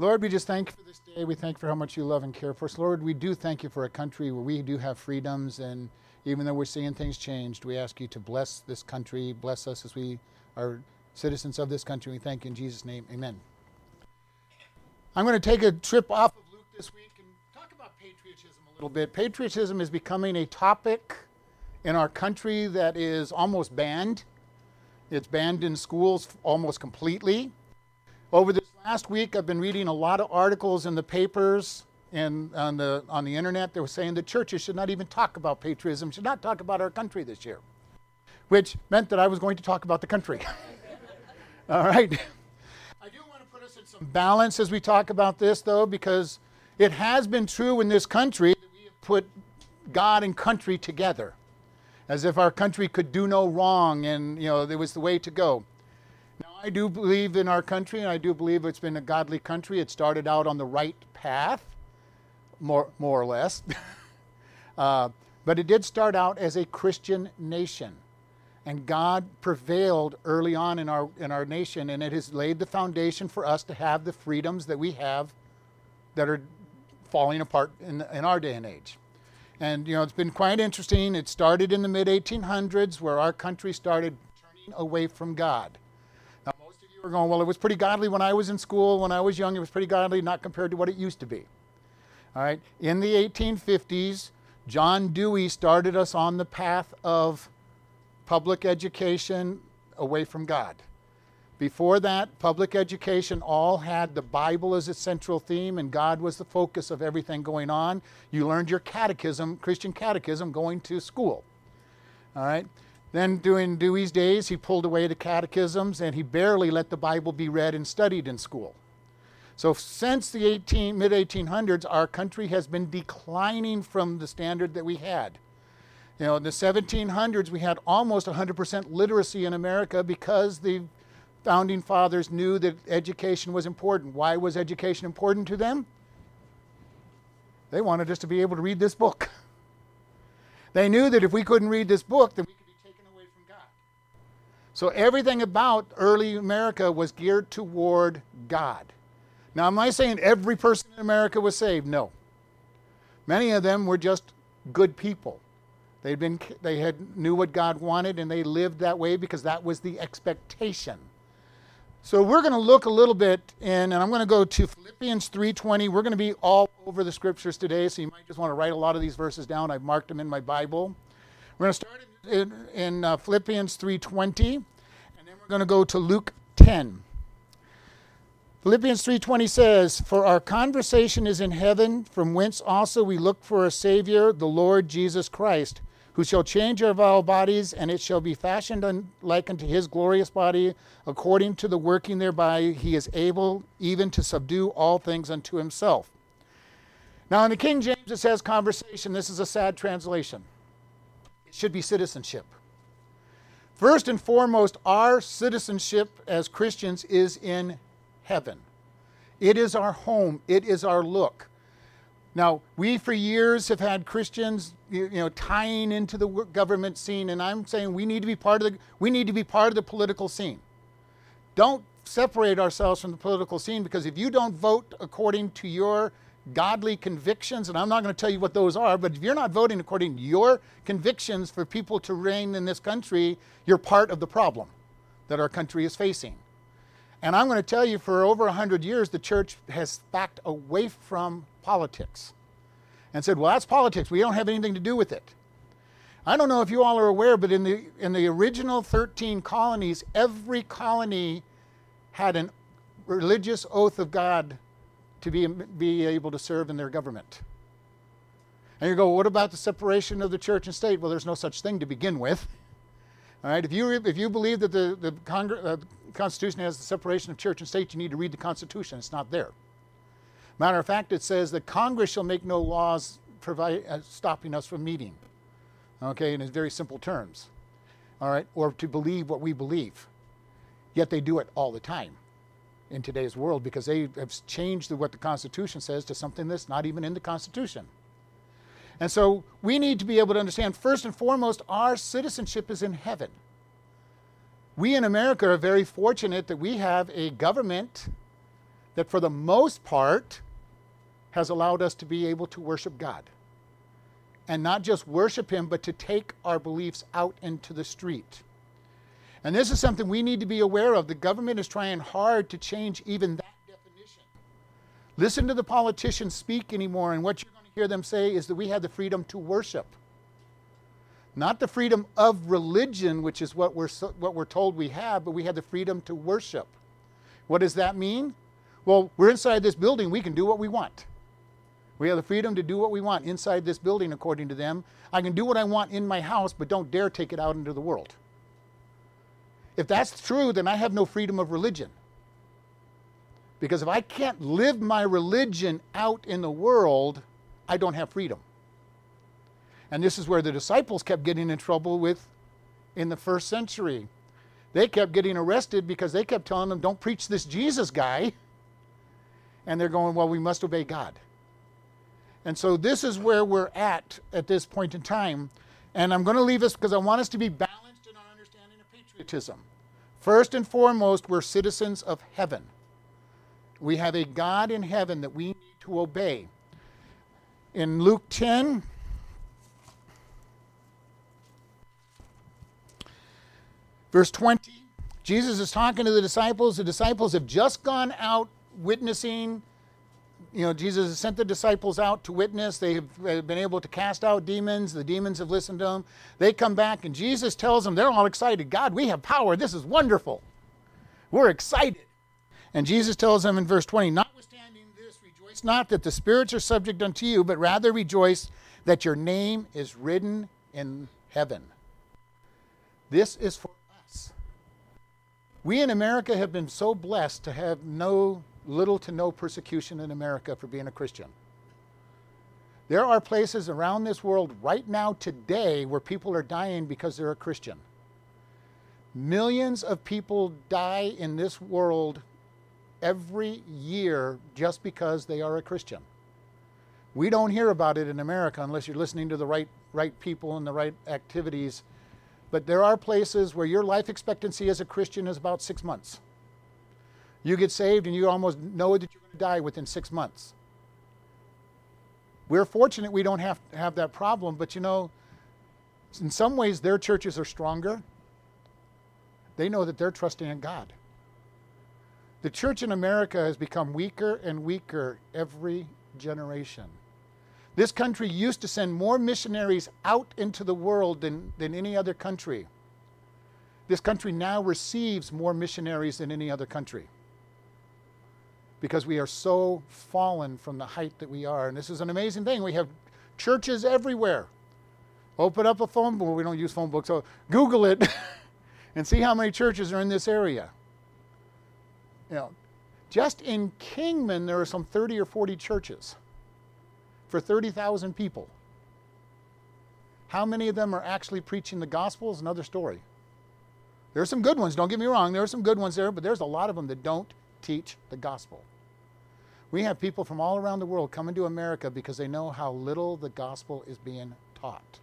Lord, we just thank you for this day. We thank you for how much you love and care for us. Lord, we do thank you for a country where we do have freedoms, and even though we're seeing things changed, we ask you to bless this country, bless us as we are citizens of this country. We thank you in Jesus' name. Amen. I'm going to take a trip off of Luke this week and talk about patriotism a little bit. Patriotism is becoming a topic in our country that is almost banned. It's banned in schools almost completely. Over this last week, I've been reading a lot of articles in the papers and on the on the internet. They were saying the churches should not even talk about patriotism, should not talk about our country this year, which meant that I was going to talk about the country. All right. I do want to put us in some balance as we talk about this, though, because it has been true in this country that we have put God and country together as if our country could do no wrong and you know it was the way to go. I do believe in our country and I do believe it's been a godly country. It started out on the right path, more more or less. uh, but it did start out as a Christian nation. And God prevailed early on in our in our nation and it has laid the foundation for us to have the freedoms that we have that are falling apart in, in our day and age. And you know, it's been quite interesting. It started in the mid 1800s where our country started turning away from God. You are going, well, it was pretty godly when I was in school, when I was young, it was pretty godly, not compared to what it used to be. All right. In the 1850s, John Dewey started us on the path of public education away from God. Before that, public education all had the Bible as its central theme, and God was the focus of everything going on. You learned your catechism, Christian catechism, going to school. All right? Then, during Dewey's days, he pulled away the catechisms and he barely let the Bible be read and studied in school. So, since the 18, mid 1800s, our country has been declining from the standard that we had. You know, in the 1700s, we had almost 100% literacy in America because the founding fathers knew that education was important. Why was education important to them? They wanted us to be able to read this book. They knew that if we couldn't read this book, then we could be taken away from God. So everything about early America was geared toward God. Now, am I saying every person in America was saved? No. Many of them were just good people. They'd been, they had knew what God wanted and they lived that way because that was the expectation. So we're going to look a little bit in, and I'm going to go to Philippians 3:20. We're going to be all over the scriptures today, so you might just want to write a lot of these verses down. I've marked them in my Bible. We're going to start in, in uh, Philippians 3:20, and then we're going to go to Luke 10. Philippians 3:20 says, "For our conversation is in heaven, from whence also we look for a savior, the Lord Jesus Christ." who shall change our vile bodies, and it shall be fashioned un- like unto his glorious body, according to the working thereby he is able even to subdue all things unto himself. Now, in the King James, it says conversation. This is a sad translation. Should be citizenship. First and foremost, our citizenship as Christians is in heaven. It is our home, it is our look. Now, we for years have had Christians, you know, tying into the government scene, and I'm saying we need to be part of the we need to be part of the political scene. Don't separate ourselves from the political scene because if you don't vote according to your godly convictions, and I'm not going to tell you what those are, but if you're not voting according to your convictions for people to reign in this country, you're part of the problem that our country is facing. And I'm going to tell you, for over 100 years, the church has backed away from politics and said, well, that's politics. We don't have anything to do with it. I don't know if you all are aware, but in the, in the original 13 colonies, every colony had a religious oath of God to be, be able to serve in their government. And you go, what about the separation of the church and state? Well, there's no such thing to begin with. All right, if you, if you believe that the, the Congre- uh, Constitution has the separation of church and state, you need to read the Constitution. It's not there. Matter of fact, it says that Congress shall make no laws provide, uh, stopping us from meeting. Okay, in very simple terms. All right, or to believe what we believe. Yet they do it all the time in today's world because they have changed what the Constitution says to something that's not even in the Constitution. And so we need to be able to understand first and foremost, our citizenship is in heaven. We in America are very fortunate that we have a government that for the most part has allowed us to be able to worship God. And not just worship Him, but to take our beliefs out into the street. And this is something we need to be aware of. The government is trying hard to change even that definition. Listen to the politicians speak anymore, and what you're going to hear them say is that we have the freedom to worship. Not the freedom of religion, which is what we're, what we're told we have, but we have the freedom to worship. What does that mean? Well, we're inside this building, we can do what we want. We have the freedom to do what we want inside this building, according to them. I can do what I want in my house, but don't dare take it out into the world. If that's true, then I have no freedom of religion. Because if I can't live my religion out in the world, I don't have freedom. And this is where the disciples kept getting in trouble with in the first century. They kept getting arrested because they kept telling them, don't preach this Jesus guy. And they're going, well, we must obey God. And so this is where we're at at this point in time. And I'm going to leave us because I want us to be balanced in our understanding of patriotism. First and foremost, we're citizens of heaven. We have a God in heaven that we need to obey. In Luke 10, Verse 20, Jesus is talking to the disciples. The disciples have just gone out witnessing. You know, Jesus has sent the disciples out to witness. They have been able to cast out demons. The demons have listened to them. They come back, and Jesus tells them, they're all excited. God, we have power. This is wonderful. We're excited. And Jesus tells them in verse 20, Notwithstanding this, rejoice not that the spirits are subject unto you, but rather rejoice that your name is written in heaven. This is for us. we in America have been so blessed to have no little to no persecution in America for being a Christian. There are places around this world right now today where people are dying because they're a Christian. Millions of people die in this world every year just because they are a Christian. We don't hear about it in America unless you're listening to the right right people and the right activities but there are places where your life expectancy as a Christian is about six months. You get saved and you almost know that you're going to die within six months. We're fortunate we don't have to have that problem, but you know, in some ways their churches are stronger. They know that they're trusting in God. The church in America has become weaker and weaker every generation. This country used to send more missionaries out into the world than, than any other country. This country now receives more missionaries than any other country because we are so fallen from the height that we are. And this is an amazing thing. We have churches everywhere. Open up a phone book. We don't use phone books, so Google it and see how many churches are in this area. You know, just in Kingman, there are some 30 or 40 churches for 30,000 people. How many of them are actually preaching the gospel is another story. There are some good ones, don't get me wrong, there are some good ones there, but there's a lot of them that don't teach the gospel. We have people from all around the world coming to America because they know how little the gospel is being taught.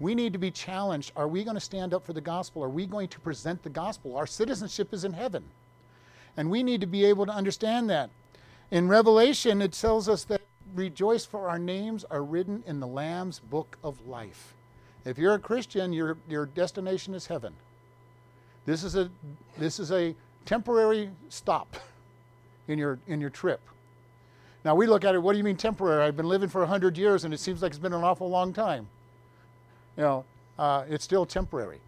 We need to be challenged. Are we going to stand up for the gospel? Are we going to present the gospel? Our citizenship is in heaven. And we need to be able to understand that. In Revelation, it tells us that rejoice for our names are written in the Lamb's book of life. If you're a Christian, your, your destination is heaven. This is a, this is a temporary stop in your, in your trip. Now we look at it, what do you mean temporary? I've been living for 100 years and it seems like it's been an awful long time. You know, uh, it's still temporary.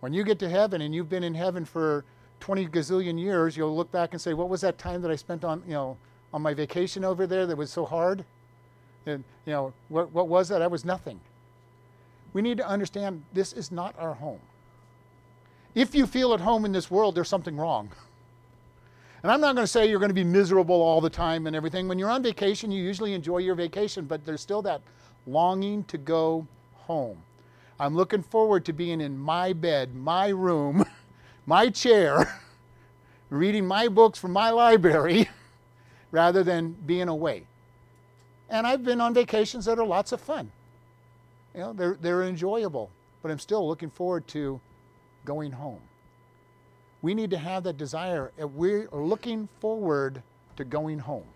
When you get to heaven and you've been in heaven for 20 gazillion years, you'll look back and say, what was that time that I spent on, you know, on my vacation over there that was so hard? And, you know, what, what was that? That was nothing. We need to understand this is not our home. If you feel at home in this world, there's something wrong. And I'm not going to say you're going to be miserable all the time and everything. When you're on vacation, you usually enjoy your vacation, but there's still that longing to go home. I'm looking forward to being in my bed, my room, my chair, reading my books from my library rather than being away. And I've been on vacations that are lots of fun. You know, they're, they're enjoyable, but I'm still looking forward to going home. We need to have that desire. We're looking forward to going home.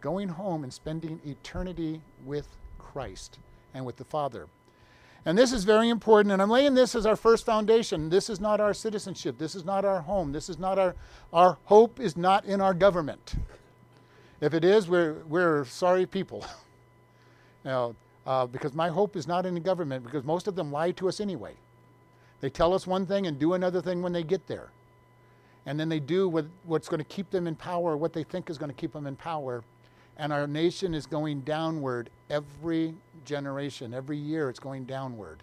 Going home and spending eternity with Christ and with the Father. And this is very important, and I'm laying this as our first foundation. This is not our citizenship. This is not our home. This is not our, our hope is not in our government. If it is, we're, we're sorry people. now, uh, because my hope is not in the government, because most of them lie to us anyway. They tell us one thing and do another thing when they get there. And then they do what, what's going to keep them in power, what they think is going to keep them in power. And our nation is going downward every generation, every year it's going downward.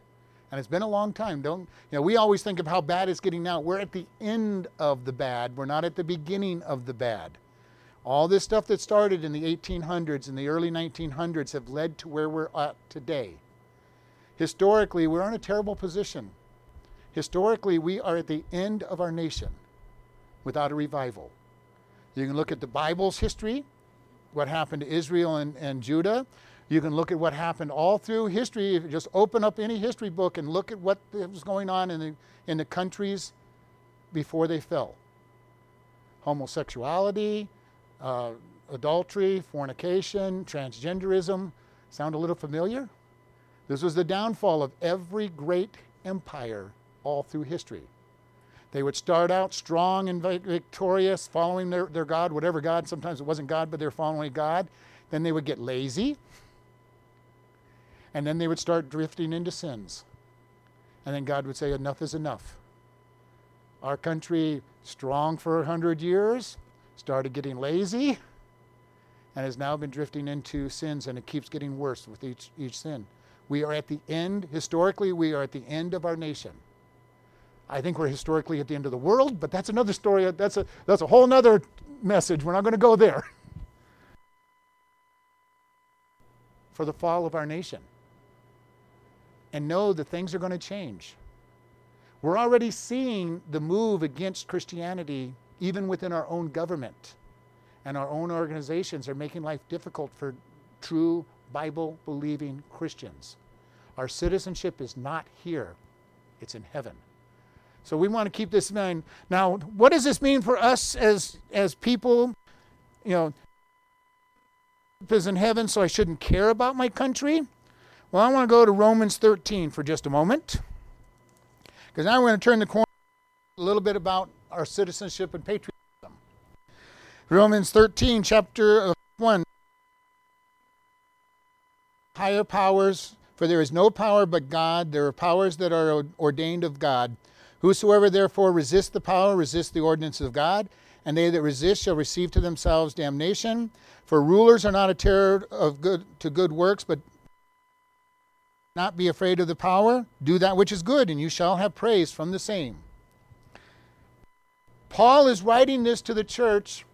And it's been a long time. Don't you know, we always think of how bad it's getting now. We're at the end of the bad. We're not at the beginning of the bad. All this stuff that started in the 1800s and the early 1900s have led to where we're at today. Historically, we're in a terrible position. Historically, we are at the end of our nation without a revival. You can look at the Bible's history, what happened to Israel and, and Judah. You can look at what happened all through history. If you just open up any history book and look at what was going on in the, in the countries before they fell homosexuality, uh, adultery, fornication, transgenderism. Sound a little familiar? This was the downfall of every great empire all through history. They would start out strong and victorious, following their, their God, whatever God, sometimes it wasn't God, but they're following God. Then they would get lazy, and then they would start drifting into sins. And then God would say, Enough is enough. Our country, strong for a hundred years, started getting lazy and has now been drifting into sins, and it keeps getting worse with each, each sin. We are at the end, historically, we are at the end of our nation. I think we're historically at the end of the world, but that's another story. That's a, that's a whole other message. We're not going to go there. For the fall of our nation. And know that things are going to change. We're already seeing the move against Christianity even within our own government. And our own organizations are making life difficult for true Bible believing Christians. Our citizenship is not here, it's in heaven. So we want to keep this in mind. Now, what does this mean for us as as people? You know, is in heaven, so I shouldn't care about my country. Well, I want to go to Romans 13 for just a moment, because now we're going to turn the corner a little bit about our citizenship and patriotism. Romans 13, chapter 1. Higher powers, for there is no power but God. There are powers that are ordained of God. Whosoever therefore resists the power resists the ordinance of God, and they that resist shall receive to themselves damnation. For rulers are not a terror of good to good works, but not be afraid of the power. Do that which is good, and you shall have praise from the same. Paul is writing this to the church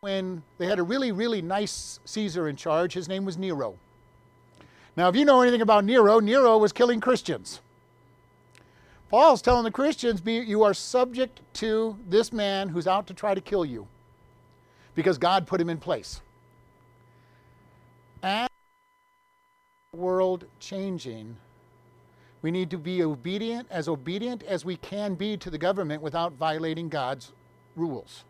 when they had a really, really nice Caesar in charge. His name was Nero. Now, if you know anything about Nero, Nero was killing Christians. Paul's telling the Christians, be, you are subject to this man who's out to try to kill you because God put him in place. As the world changing, we need to be obedient, as obedient as we can be to the government without violating God's rules.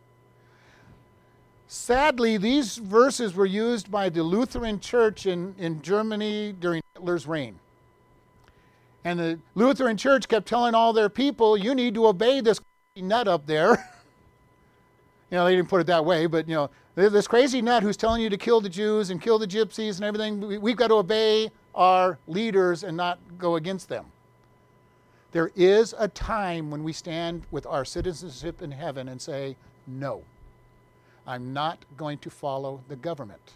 Sadly, these verses were used by the Lutheran Church in, in Germany during Hitler's reign. And the Lutheran Church kept telling all their people, you need to obey this nut up there. you know, they didn't put it that way, but, you know, this crazy nut who's telling you to kill the Jews and kill the gypsies and everything, we've got to obey our leaders and not go against them. There is a time when we stand with our citizenship in heaven and say, no, I'm not going to follow the government.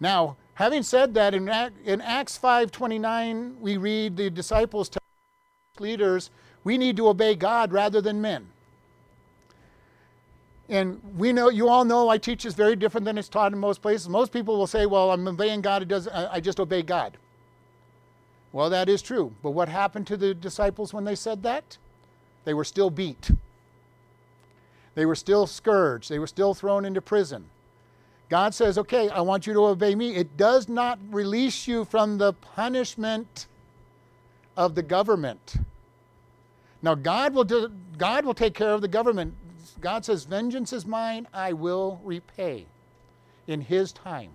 Now, having said that, in, in Acts 5.29, we read the disciples tell leaders, we need to obey God rather than men. And we know, you all know, I teach is very different than it's taught in most places. Most people will say, well, I'm obeying God, it does, I just obey God. Well, that is true. But what happened to the disciples when they said that? They were still beat. They were still scourged. They were still thrown into prison. God says, okay, I want you to obey me. It does not release you from the punishment of the government. Now, God will, do, God will take care of the government God says, Vengeance is mine, I will repay in His time.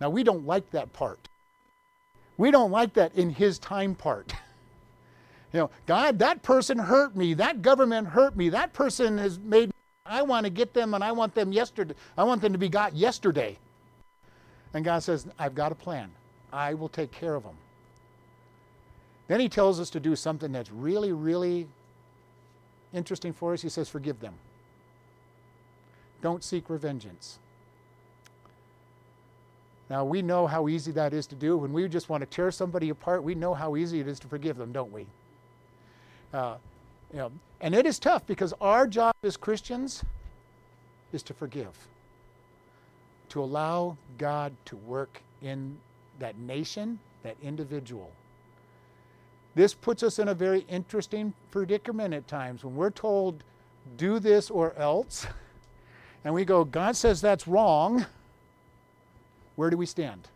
Now, we don't like that part. We don't like that in His time part. you know, God, that person hurt me. That government hurt me. That person has made. I want to get them, and I want them yesterday. I want them to be got yesterday. And God says, I've got a plan. I will take care of them. Then He tells us to do something that's really, really interesting for us. He says, Forgive them. Don't seek revengeance. Now, we know how easy that is to do. When we just want to tear somebody apart, we know how easy it is to forgive them, don't we? Uh, you know, and it is tough because our job as Christians is to forgive, to allow God to work in that nation, that individual. This puts us in a very interesting predicament at times when we're told, do this or else, and we go, God says that's wrong where do we stand?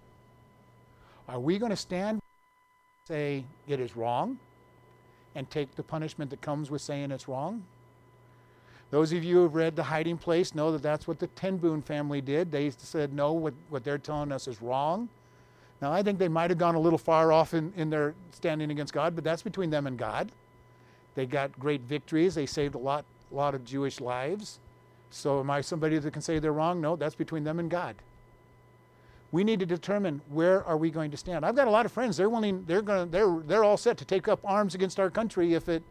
Are we going to stand say it is wrong and take the punishment that comes with saying it's wrong? Those of you who have read The Hiding Place know that that's what the Ten Boom family did. They said, no, what, what they're telling us is wrong. Now, I think they might have gone a little far off in, in their standing against God, but that's between them and God. They got great victories. They saved a lot, lot of Jewish lives. So, am I somebody that can say they're wrong? No, that's between them and God we need to determine where are we going to stand. I've got a lot of friends. They're willing. They're going. They're they're all set to take up arms against our country if it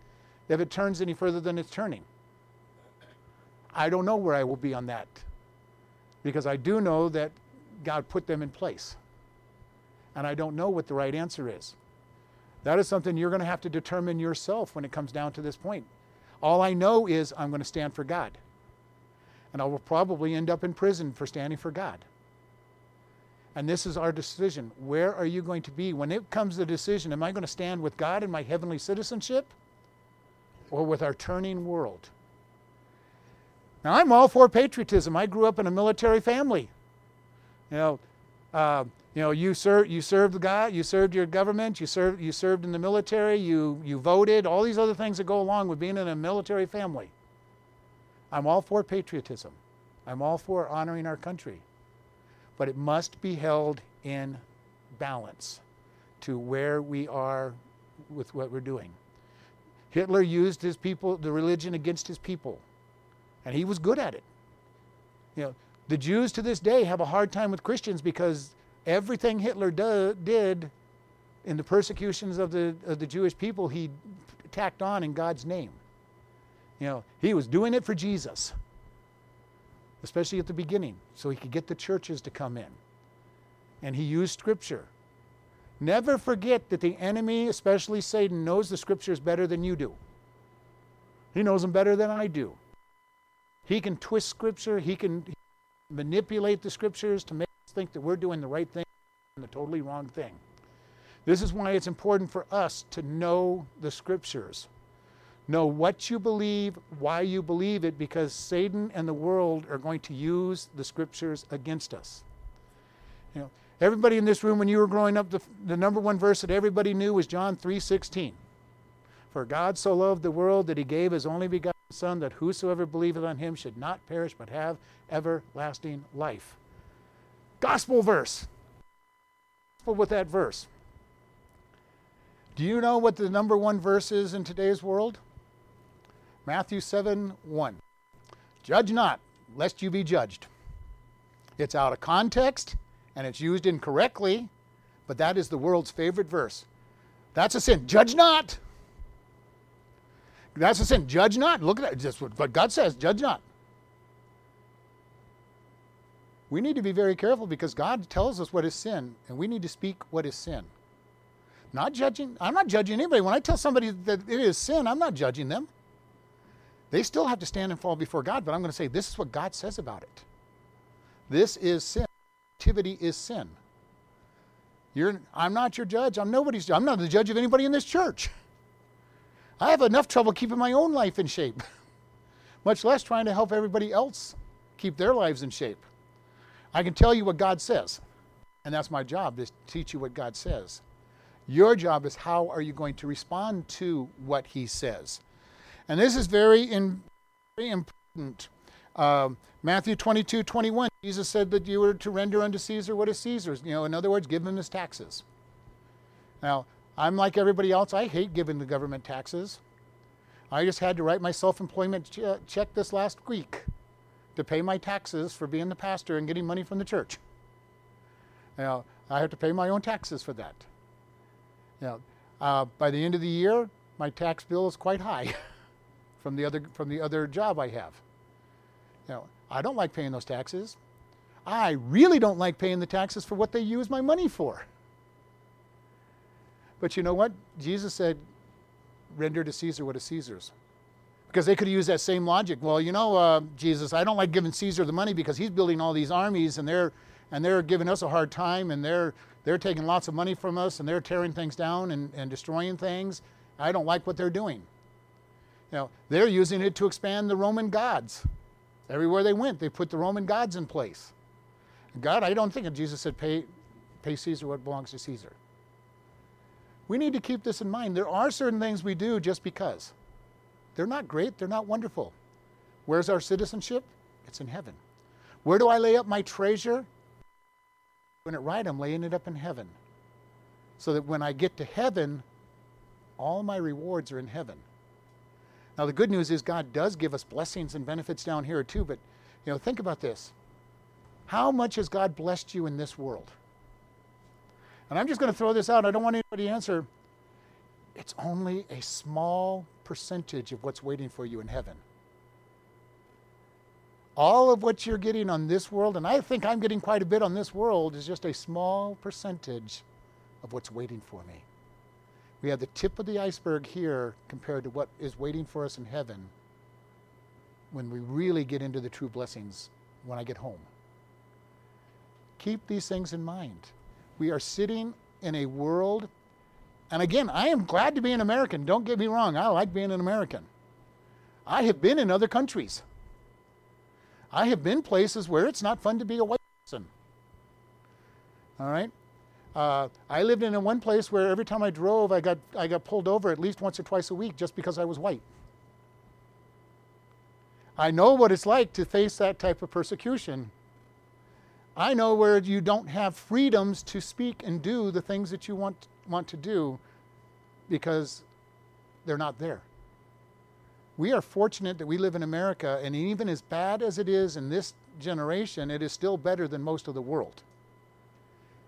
if it turns any further than it's turning. I don't know where I will be on that, because I do know that God put them in place, and I don't know what the right answer is. That is something you're going to have to determine yourself when it comes down to this point. All I know is I'm going to stand for God. And I will probably end up in prison for standing for God. And this is our decision. Where are you going to be? When it comes to the decision, am I going to stand with God in my heavenly citizenship or with our turning world? Now, I'm all for patriotism. I grew up in a military family. You know, uh, you know, you served, you served God, you served your government, you served, you served in the military, you, you voted, all these other things that go along with being in a military family. I'm all for patriotism. I'm all for honoring our country but it must be held in balance to where we are with what we're doing. Hitler used his people, the religion against his people, and he was good at it. You know, the Jews to this day have a hard time with Christians because everything Hitler do, did in the persecutions of the, of the Jewish people, he tacked on in God's name. You know, he was doing it for Jesus especially at the beginning, so he could get the churches to come in. And he used Scripture. Never forget that the enemy, especially Satan, knows the Scriptures better than you do. He knows them better than I do. He can twist Scripture, he can manipulate the Scriptures to make us think that we're doing the right thing and the totally wrong thing. This is why it's important for us to know the Scriptures. Know what you believe, why you believe it, because Satan and the world are going to use the scriptures against us. You know, everybody in this room, when you were growing up, the, the number one verse that everybody knew was John 3:16. For God so loved the world that he gave his only begotten Son, that whosoever believeth on him should not perish but have everlasting life. Gospel verse. With that verse. Do you know what the number one verse is in today's world? Matthew 7 1. Judge not, lest you be judged. It's out of context and it's used incorrectly, but that is the world's favorite verse. That's a sin. Judge not. That's a sin. Judge not. Look at that. Just what God says. Judge not. We need to be very careful because God tells us what is sin, and we need to speak what is sin. Not judging. I'm not judging anybody. When I tell somebody that it is sin, I'm not judging them. They still have to stand and fall before God, but I'm going to say this is what God says about it. This is sin. Activity is sin. You're, I'm not your judge. I'm nobody's I'm not the judge of anybody in this church. I have enough trouble keeping my own life in shape, much less trying to help everybody else keep their lives in shape. I can tell you what God says, and that's my job to teach you what God says. Your job is how are you going to respond to what He says. And this is very in, very important. Um, Matthew 22, 21, Jesus said that you were to render unto Caesar what is Caesar's. You know, in other words, give him his taxes. Now, I'm like everybody else. I hate giving the government taxes. I just had to write my self employment ch- check this last week to pay my taxes for being the pastor and getting money from the church. Now, I have to pay my own taxes for that. Now, uh, by the end of the year, my tax bill is quite high from the other from the other job I have. Now, I don't like paying those taxes. I really don't like paying the taxes for what they use my money for. But you know what? Jesus said, render to Caesar what is Caesar's. Because they could use that same logic. Well, you know, uh, Jesus, I don't like giving Caesar the money because he's building all these armies and they're and they're giving us a hard time and they're they're taking lots of money from us and they're tearing things down and, and destroying things. I don't like what they're doing. Know, they're using it to expand the Roman gods. Everywhere they went, they put the Roman gods in place. God, I don't think Jesus said pay pay Caesar what belongs to Caesar. We need to keep this in mind. There are certain things we do just because. They're not great, they're not wonderful. Where's our citizenship? It's in heaven. Where do I lay up my treasure? When it right, I'm laying it up in heaven. So that when I get to heaven, all my rewards are in heaven. Now the good news is God does give us blessings and benefits down here too, but you know, think about this. How much has God blessed you in this world? And I'm just going to throw this out. I don't want anybody to answer. It's only a small percentage of what's waiting for you in heaven. All of what you're getting on this world, and I think I'm getting quite a bit on this world, is just a small percentage of what's waiting for me. We have the tip of the iceberg here compared to what is waiting for us in heaven when we really get into the true blessings when I get home. Keep these things in mind. We are sitting in a world, and again, I am glad to be an American. Don't get me wrong, I like being an American. I have been in other countries. I have been places where it's not fun to be a white person. All right? Uh, I lived in one place where every time I drove, I got, I got pulled over at least once or twice a week just because I was white. I know what it's like to face that type of persecution. I know where you don't have freedoms to speak and do the things that you want, want to do because they're not there. We are fortunate that we live in America, and even as bad as it is in this generation, it is still better than most of the world.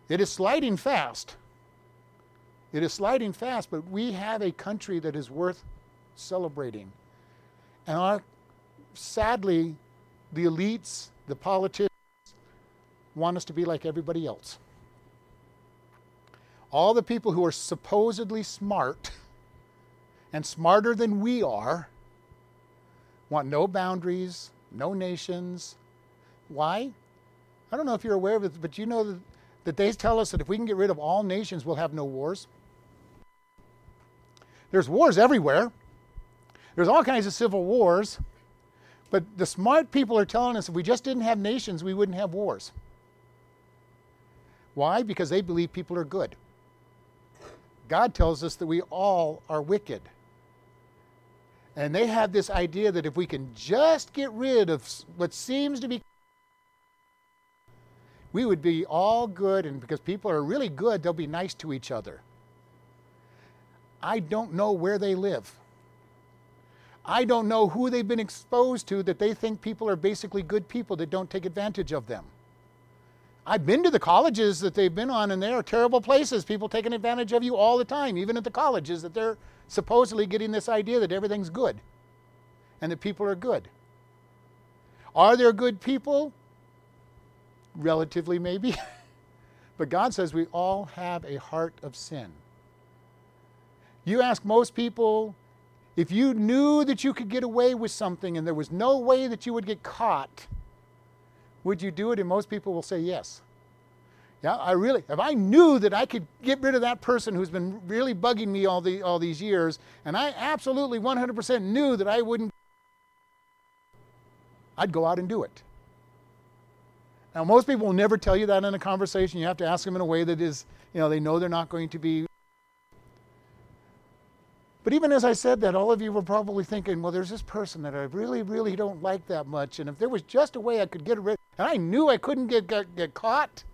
It is sliding fast. It is sliding fast, but we have a country that is worth celebrating. And our, sadly, the elites, the politicians, want us to be like everybody else. All the people who are supposedly smart and smarter than we are want no boundaries, no nations. Why? I don't know if you're aware of it, but you know that that they tell us that if we can get rid of all nations, we'll have no wars. There's wars everywhere. There's all kinds of civil wars. But the smart people are telling us if we just didn't have nations, we wouldn't have wars. Why? Because they believe people are good. God tells us that we all are wicked. And they have this idea that if we can just get rid of what seems to be we would be all good, and because people are really good, they'll be nice to each other. I don't know where they live. I don't know who they've been exposed to that they think people are basically good people that don't take advantage of them. I've been to the colleges that they've been on, and they are terrible places. People taking advantage of you all the time, even at the colleges, that they're supposedly getting this idea that everything's good and that people are good. Are there good people? Relatively maybe. but God says we all have a heart of sin. You ask most people if you knew that you could get away with something and there was no way that you would get caught, would you do it? And most people will say yes. Yeah, I really, if I knew that I could get rid of that person who's been really bugging me all, the, all these years, and I absolutely 100% knew that I wouldn't, I'd go out and do it. Now, most people will never tell you that in a conversation. You have to ask them in a way that is, you know, they know they're not going to be. But even as I said that, all of you were probably thinking, well, there's this person that I really, really don't like that much. And if there was just a way I could get rid and I knew I couldn't get, get, get caught,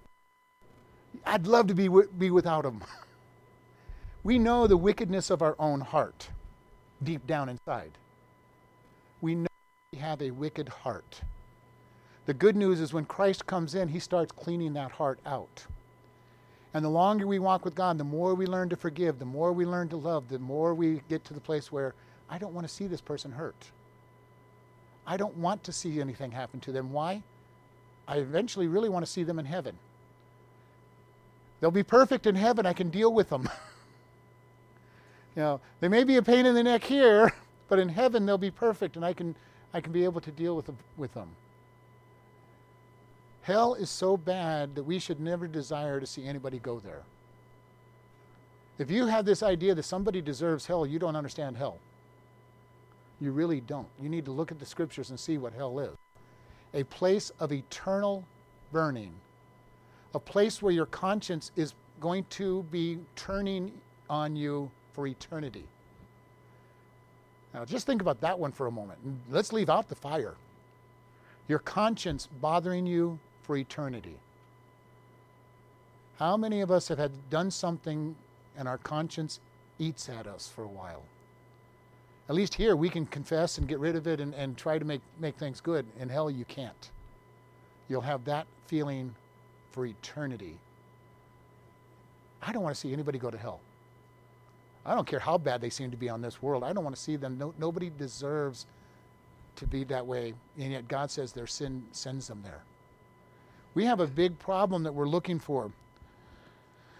I'd love to be, be without him. we know the wickedness of our own heart deep down inside. We know we have a wicked heart. The good news is when Christ comes in, he starts cleaning that heart out. And the longer we walk with God, the more we learn to forgive, the more we learn to love, the more we get to the place where I don't want to see this person hurt. I don't want to see anything happen to them. Why? I eventually really want to see them in heaven. They'll be perfect in heaven. I can deal with them. you know, they may be a pain in the neck here, but in heaven they'll be perfect and I can I can be able to deal with them, with them. Hell is so bad that we should never desire to see anybody go there. If you have this idea that somebody deserves hell, you don't understand hell. You really don't. You need to look at the scriptures and see what hell is a place of eternal burning, a place where your conscience is going to be turning on you for eternity. Now, just think about that one for a moment. Let's leave out the fire. Your conscience bothering you for eternity. How many of us have had done something and our conscience eats at us for a while? At least here we can confess and get rid of it and, and try to make, make things good. In hell, you can't. You'll have that feeling for eternity. I don't want to see anybody go to hell. I don't care how bad they seem to be on this world. I don't want to see them. No, nobody deserves to be that way. And yet God says their sin sends them there. We have a big problem that we're looking for.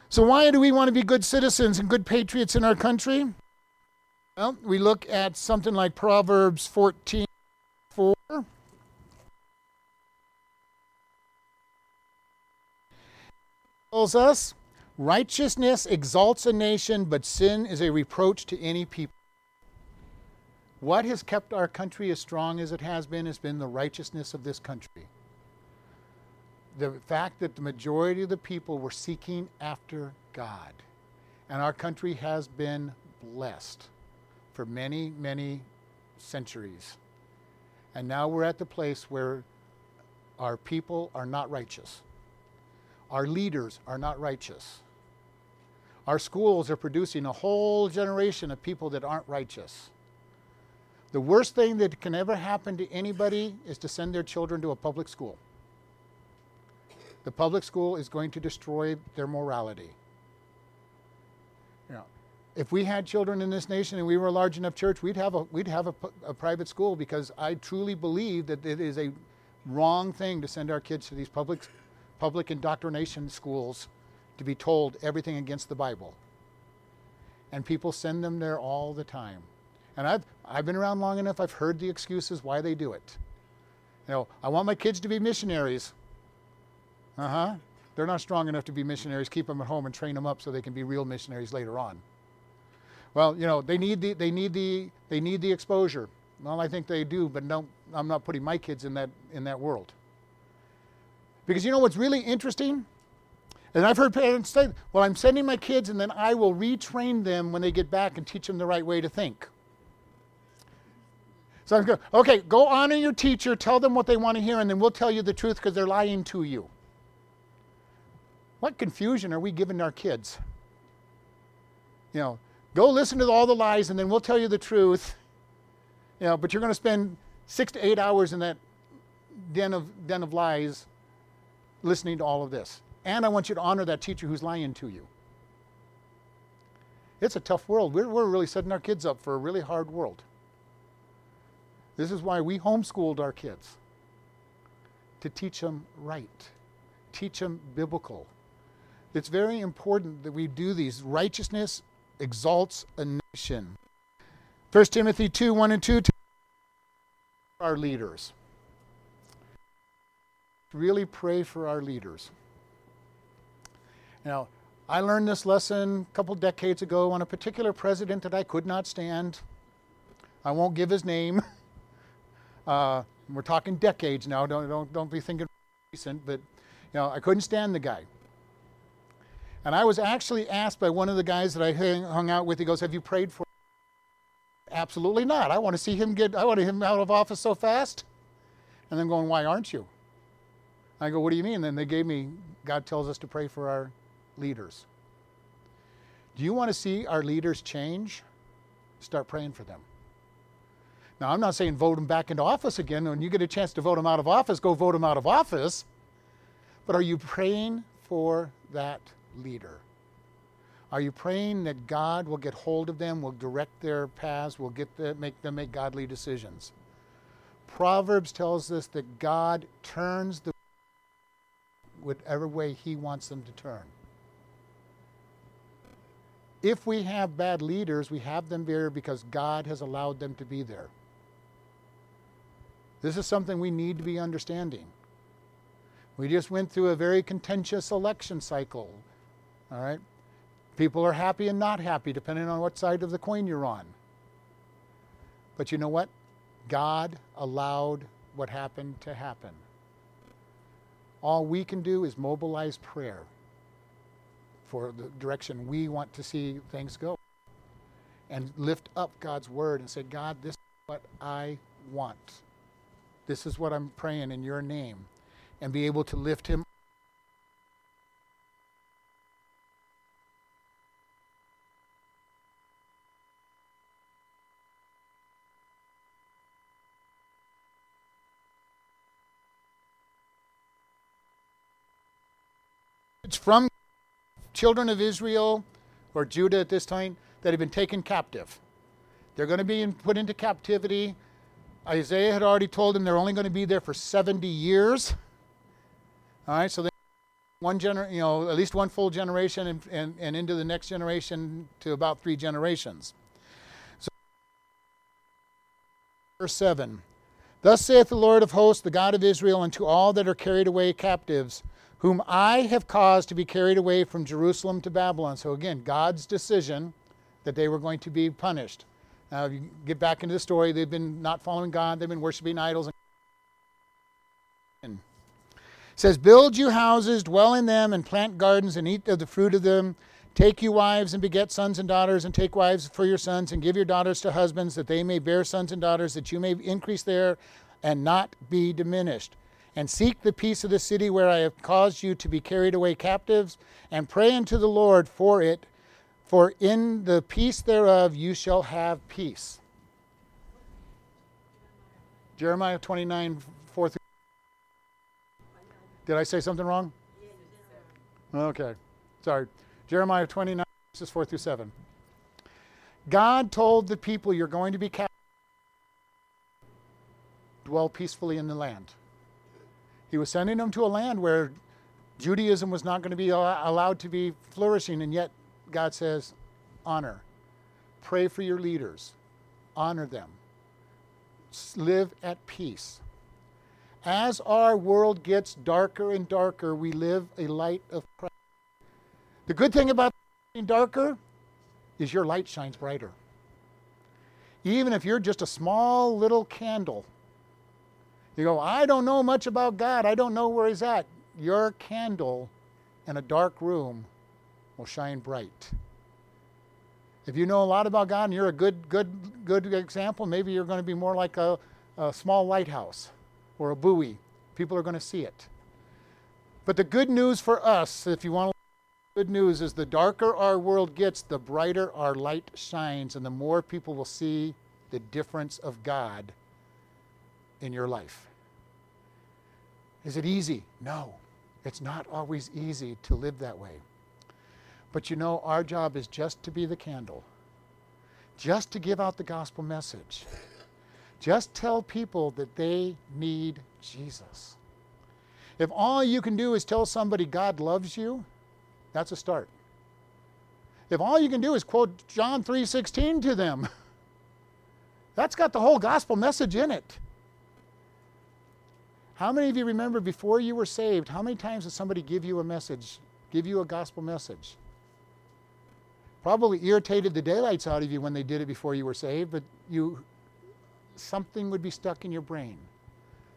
So, why do we want to be good citizens and good patriots in our country? Well, we look at something like Proverbs 14 4. tells us righteousness exalts a nation, but sin is a reproach to any people. What has kept our country as strong as it has been has been the righteousness of this country the fact that the majority of the people were seeking after God. And our country has been blessed for many, many centuries. And now we're at the place where our people are not righteous. Our leaders are not righteous. Our schools are producing a whole generation of people that aren't righteous. The worst thing that can ever happen to anybody is to send their children to a public school. The public school is going to destroy their morality. You know, if we had children in this nation and we were a large enough church, we'd have a we'd have a, a private school because I truly believe that it is a wrong thing to send our kids to these public public indoctrination schools to be told everything against the Bible. And people send them there all the time. And I've I've been around long enough, I've heard the excuses why they do it. You know, I want my kids to be missionaries. Uh huh. They're not strong enough to be missionaries. Keep them at home and train them up so they can be real missionaries later on. Well, you know, they need the they need the they need the exposure. Well, I think they do, but no, I'm not putting my kids in that in that world. Because you know what's really interesting? And I've heard parents say, well, I'm sending my kids and then I will retrain them when they get back and teach them the right way to think. So I'm going, okay, go honor your teacher, tell them what they want to hear, and then we'll tell you the truth because they're lying to you. What confusion are we giving our kids? You know, go listen to all the lies and then we'll tell you the truth. You know, but you're going to spend six to eight hours in that den of, den of lies listening to all of this. And I want you to honor that teacher who's lying to you. It's a tough world. We're, we're really setting our kids up for a really hard world. This is why we homeschooled our kids to teach them right, teach them biblical, it's very important that we do these. Righteousness exalts a nation. 1 Timothy 2 1 and 2 our leaders. Really pray for our leaders. Now, I learned this lesson a couple decades ago on a particular president that I could not stand. I won't give his name. Uh, we're talking decades now. Don't, don't, don't be thinking recent, but you know, I couldn't stand the guy. And I was actually asked by one of the guys that I hung out with, he goes, Have you prayed for Absolutely not. I want to see him get, I want him out of office so fast. And then going, why aren't you? I go, what do you mean? Then they gave me, God tells us to pray for our leaders. Do you want to see our leaders change? Start praying for them. Now, I'm not saying vote them back into office again. When you get a chance to vote them out of office, go vote them out of office. But are you praying for that leader? Are you praying that God will get hold of them, will direct their paths, will get the, make them make godly decisions? Proverbs tells us that God turns the whatever way He wants them to turn. If we have bad leaders, we have them there because God has allowed them to be there. This is something we need to be understanding. We just went through a very contentious election cycle. All right? People are happy and not happy depending on what side of the coin you're on. But you know what? God allowed what happened to happen. All we can do is mobilize prayer for the direction we want to see things go and lift up God's word and say, God, this is what I want. This is what I'm praying in your name. And be able to lift him from children of Israel or Judah at this time that have been taken captive. They're going to be put into captivity Isaiah had already told them they're only going to be there for 70 years. All right, so they one gener- you know, at least one full generation and, and, and into the next generation to about three generations. So, verse 7 Thus saith the Lord of hosts, the God of Israel, unto all that are carried away captives, whom I have caused to be carried away from Jerusalem to Babylon. So again, God's decision that they were going to be punished. Now, if you get back into the story, they've been not following God, they've been worshiping idols. It says, Build you houses, dwell in them, and plant gardens, and eat of the fruit of them. Take you wives, and beget sons and daughters, and take wives for your sons, and give your daughters to husbands, that they may bear sons and daughters, that you may increase there and not be diminished. And seek the peace of the city where I have caused you to be carried away captives, and pray unto the Lord for it for in the peace thereof you shall have peace. Jeremiah 29, 4 through. Did I say something wrong? Okay. Sorry. Jeremiah 29, verses 4 through 7. God told the people, You're going to be captive. Dwell peacefully in the land. He was sending them to a land where Judaism was not going to be allowed to be flourishing, and yet God says, honor. Pray for your leaders, honor them, live at peace. As our world gets darker and darker, we live a light of Christ. The good thing about being darker is your light shines brighter. Even if you're just a small little candle, you go, I don't know much about God, I don't know where He's at. Your candle in a dark room will shine bright. If you know a lot about God and you're a good, good, good example, maybe you're going to be more like a, a small lighthouse or a buoy. People are going to see it. But the good news for us, if you want to good news is the darker our world gets, the brighter our light shines, and the more people will see the difference of God in your life. Is it easy? No. It's not always easy to live that way. But you know, our job is just to be the candle, just to give out the gospel message, just tell people that they need Jesus. If all you can do is tell somebody God loves you, that's a start. If all you can do is quote John 3:16 to them, that's got the whole gospel message in it. How many of you remember before you were saved, how many times did somebody give you a message, give you a gospel message? probably irritated the daylights out of you when they did it before you were saved, but you something would be stuck in your brain.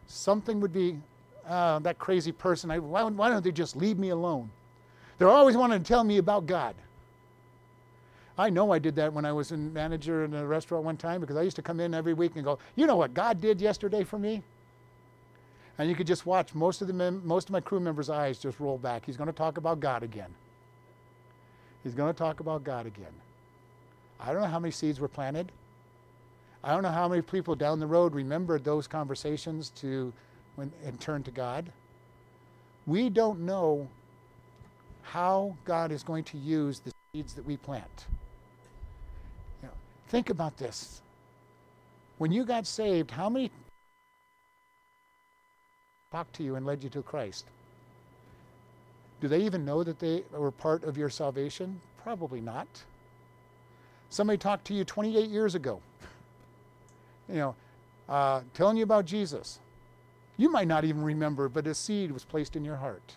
Something would be uh, that crazy person. I, why, why don't they just leave me alone? They're always wanting to tell me about God. I know I did that when I was a manager in a restaurant one time because I used to come in every week and go, you know what God did yesterday for me? And you could just watch most of the mem- most of my crew members' eyes just roll back. He's going to talk about God again. He's going to talk about God again. I don't know how many seeds were planted. I don't know how many people down the road remembered those conversations to when and turned to God. We don't know how God is going to use the seeds that we plant. You know, think about this. When you got saved, how many talked to you and led you to Christ? Do they even know that they were part of your salvation? Probably not. Somebody talked to you 28 years ago, you know, uh, telling you about Jesus. You might not even remember, but a seed was placed in your heart.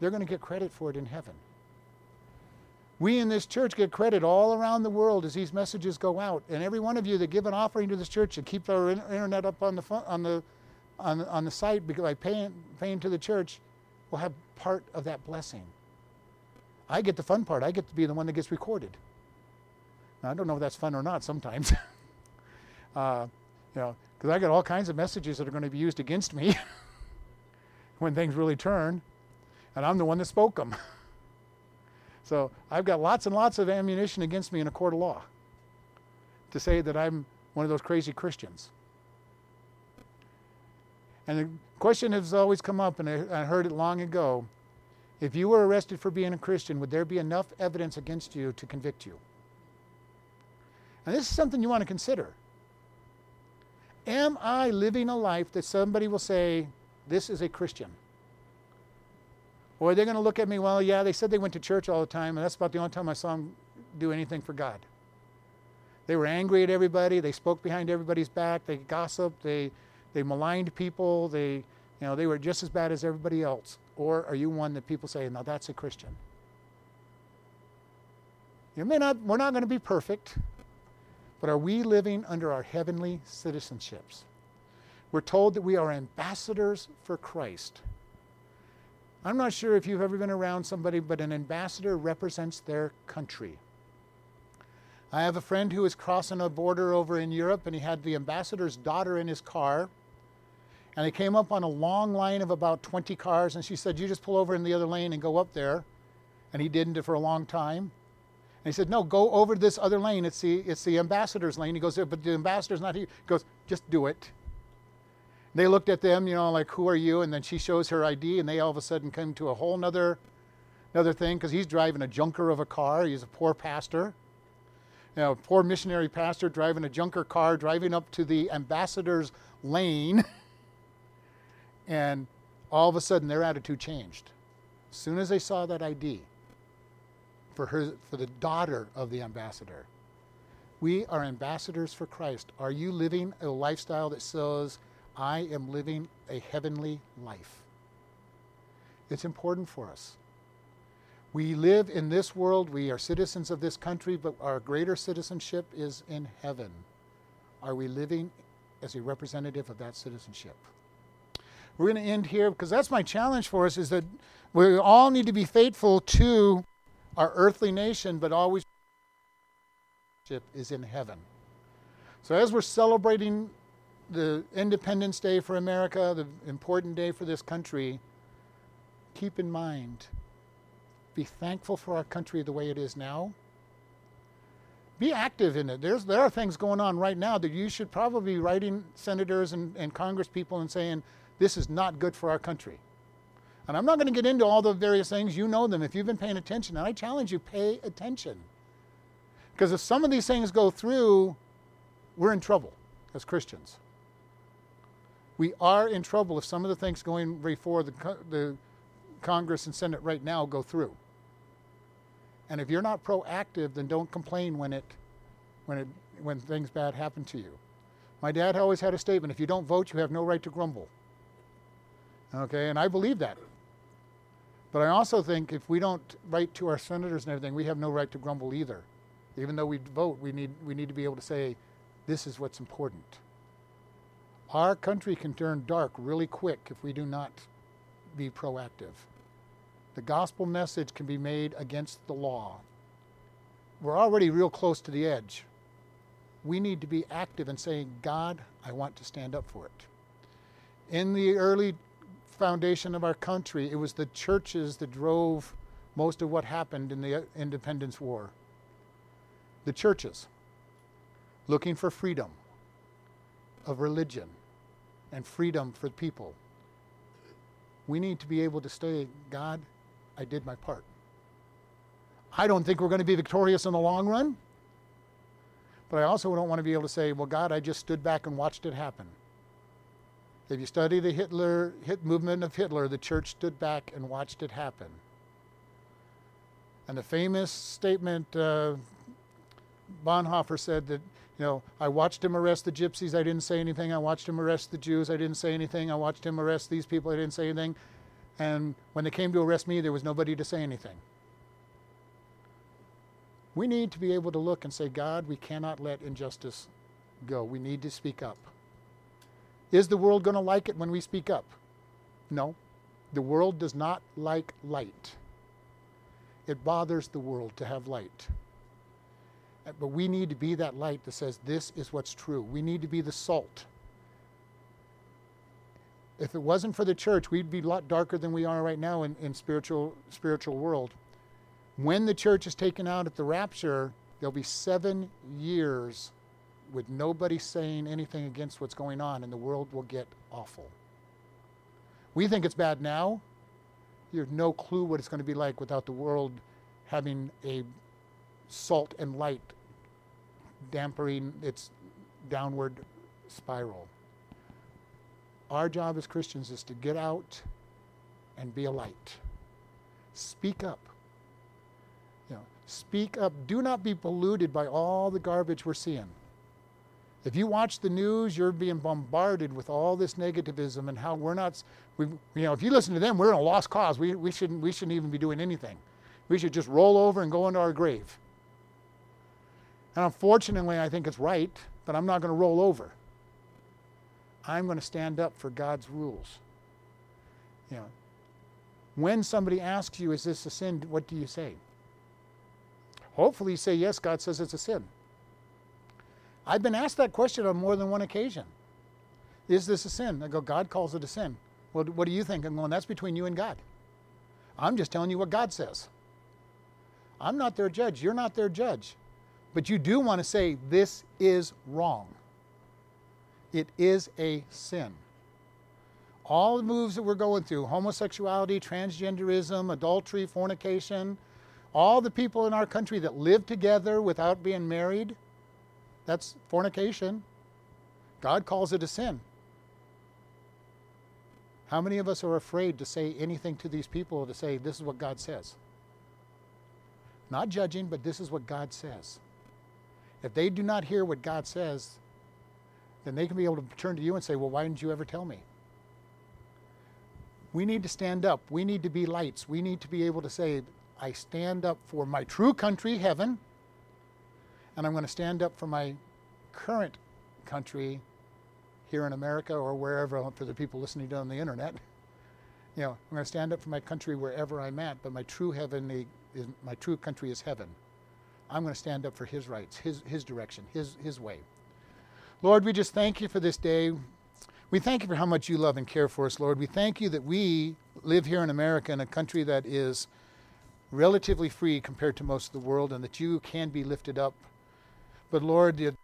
They're going to get credit for it in heaven. We in this church get credit all around the world as these messages go out. And every one of you that give an offering to this church and keep our internet up on the on the on, on the site by paying paying to the church will have part of that blessing. I get the fun part. I get to be the one that gets recorded. Now, I don't know if that's fun or not sometimes. uh, you know, because I get all kinds of messages that are going to be used against me when things really turn, and I'm the one that spoke them. so I've got lots and lots of ammunition against me in a court of law to say that I'm one of those crazy Christians. And the question has always come up, and I heard it long ago if you were arrested for being a Christian, would there be enough evidence against you to convict you? And this is something you want to consider. Am I living a life that somebody will say, this is a Christian? Or are they going to look at me, well, yeah, they said they went to church all the time, and that's about the only time I saw them do anything for God. They were angry at everybody, they spoke behind everybody's back, they gossiped, they, they maligned people, they, you know, they were just as bad as everybody else. Or are you one that people say, now that's a Christian? You may not, we're not going to be perfect, but are we living under our heavenly citizenships? We're told that we are ambassadors for Christ. I'm not sure if you've ever been around somebody, but an ambassador represents their country. I have a friend who was crossing a border over in Europe, and he had the ambassador's daughter in his car and they came up on a long line of about 20 cars, and she said, You just pull over in the other lane and go up there. And he didn't for a long time. And he said, No, go over this other lane. It's the, it's the ambassador's lane. He goes, But the ambassador's not here. He goes, Just do it. They looked at them, you know, like, Who are you? And then she shows her ID, and they all of a sudden come to a whole nother, another thing because he's driving a junker of a car. He's a poor pastor. You know, poor missionary pastor driving a junker car, driving up to the ambassador's lane. And all of a sudden, their attitude changed. As soon as they saw that ID for, her, for the daughter of the ambassador, we are ambassadors for Christ. Are you living a lifestyle that says, I am living a heavenly life? It's important for us. We live in this world, we are citizens of this country, but our greater citizenship is in heaven. Are we living as a representative of that citizenship? We're going to end here because that's my challenge for us is that we all need to be faithful to our earthly nation, but always is in heaven. So as we're celebrating the Independence Day for America, the important day for this country, keep in mind, be thankful for our country the way it is now. Be active in it. There's, there are things going on right now that you should probably be writing senators and, and congress people and saying, this is not good for our country. And I'm not going to get into all the various things. You know them if you've been paying attention. And I challenge you, pay attention. Because if some of these things go through, we're in trouble as Christians. We are in trouble if some of the things going before the, the Congress and Senate right now go through. And if you're not proactive, then don't complain when it, when it, when things bad happen to you. My dad always had a statement: if you don't vote, you have no right to grumble. Okay, and I believe that. But I also think if we don't write to our senators and everything, we have no right to grumble either. Even though we vote, we need, we need to be able to say, this is what's important. Our country can turn dark really quick if we do not be proactive. The gospel message can be made against the law we're already real close to the edge. We need to be active in saying, God, I want to stand up for it. In the early foundation of our country, it was the churches that drove most of what happened in the uh, independence war. The churches looking for freedom of religion and freedom for the people. We need to be able to say, God, I did my part. I don't think we're going to be victorious in the long run, but I also don't want to be able to say, well, God, I just stood back and watched it happen. If you study the Hitler hit movement of Hitler, the church stood back and watched it happen. And the famous statement uh, Bonhoeffer said that, you know, I watched him arrest the gypsies, I didn't say anything. I watched him arrest the Jews, I didn't say anything. I watched him arrest these people, I didn't say anything. And when they came to arrest me, there was nobody to say anything. We need to be able to look and say, God, we cannot let injustice go. We need to speak up. Is the world going to like it when we speak up? No. The world does not like light. It bothers the world to have light. Uh, but we need to be that light that says, this is what's true. We need to be the salt. If it wasn't for the church, we'd be a lot darker than we are right now in, in spiritual spiritual world. When the church is taken out at the rapture, there'll be seven years with nobody saying anything against what's going on, and the world will get awful. We think it's bad now. You have no clue what it's going to be like without the world having a salt and light dampening its downward spiral. Our job as Christians is to get out and be a light. Speak up. You know, speak up. Do not be polluted by all the garbage we're seeing. If you watch the news, you're being bombarded with all this negativism and how we're not, we, you know, if you listen to them, we're in a lost cause. We, we, shouldn't, we shouldn't even be doing anything. We should just roll over and go into our grave. And unfortunately, I think it's right, but I'm not going to roll over. I'm going to stand up for God's rules. You know, when somebody asks you, is this a sin, what do you say? Hopefully you say, yes, God says it's a sin. I've been asked that question on more than one occasion. Is this a sin? I go, God calls it a sin. Well, what do you think? I'm going, that's between you and God. I'm just telling you what God says. I'm not their judge. You're not their judge. But you do want to say, this is wrong. It is a sin. All the moves that we're going through homosexuality, transgenderism, adultery, fornication all the people in our country that live together without being married that's fornication. God calls it a sin. How many of us are afraid to say anything to these people to say, this is what God says? Not judging, but this is what God says. If they do not hear what God says, then they can be able to turn to you and say, well, why didn't you ever tell me? We need to stand up. We need to be lights. We need to be able to say, I stand up for my true country, heaven, and I'm going to stand up for my current country here in America or wherever, for the people listening to on the internet. You know, I'm going to stand up for my country wherever I'm at, but my true heavenly is my true country is heaven. I'm going to stand up for his rights, his, his direction, his, his way. Lord, we just thank you for this day. We thank you for how much you love and care for us, Lord. We thank you that we live here in America in a country that is relatively free compared to most of the world and that you can be lifted up but Lord, help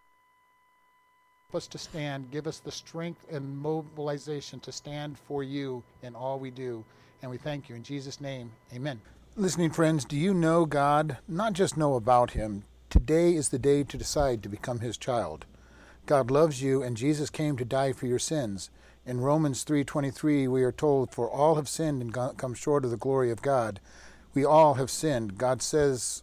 us to stand. Give us the strength and mobilization to stand for you in all we do. And we thank you. In Jesus' name, amen. Listening friends, do you know God? Not just know about Him. Today is the day to decide to become His child. God loves you, and Jesus came to die for your sins. In Romans 3:23, we are told, "For all have sinned and come short of the glory of God." We all have sinned. God says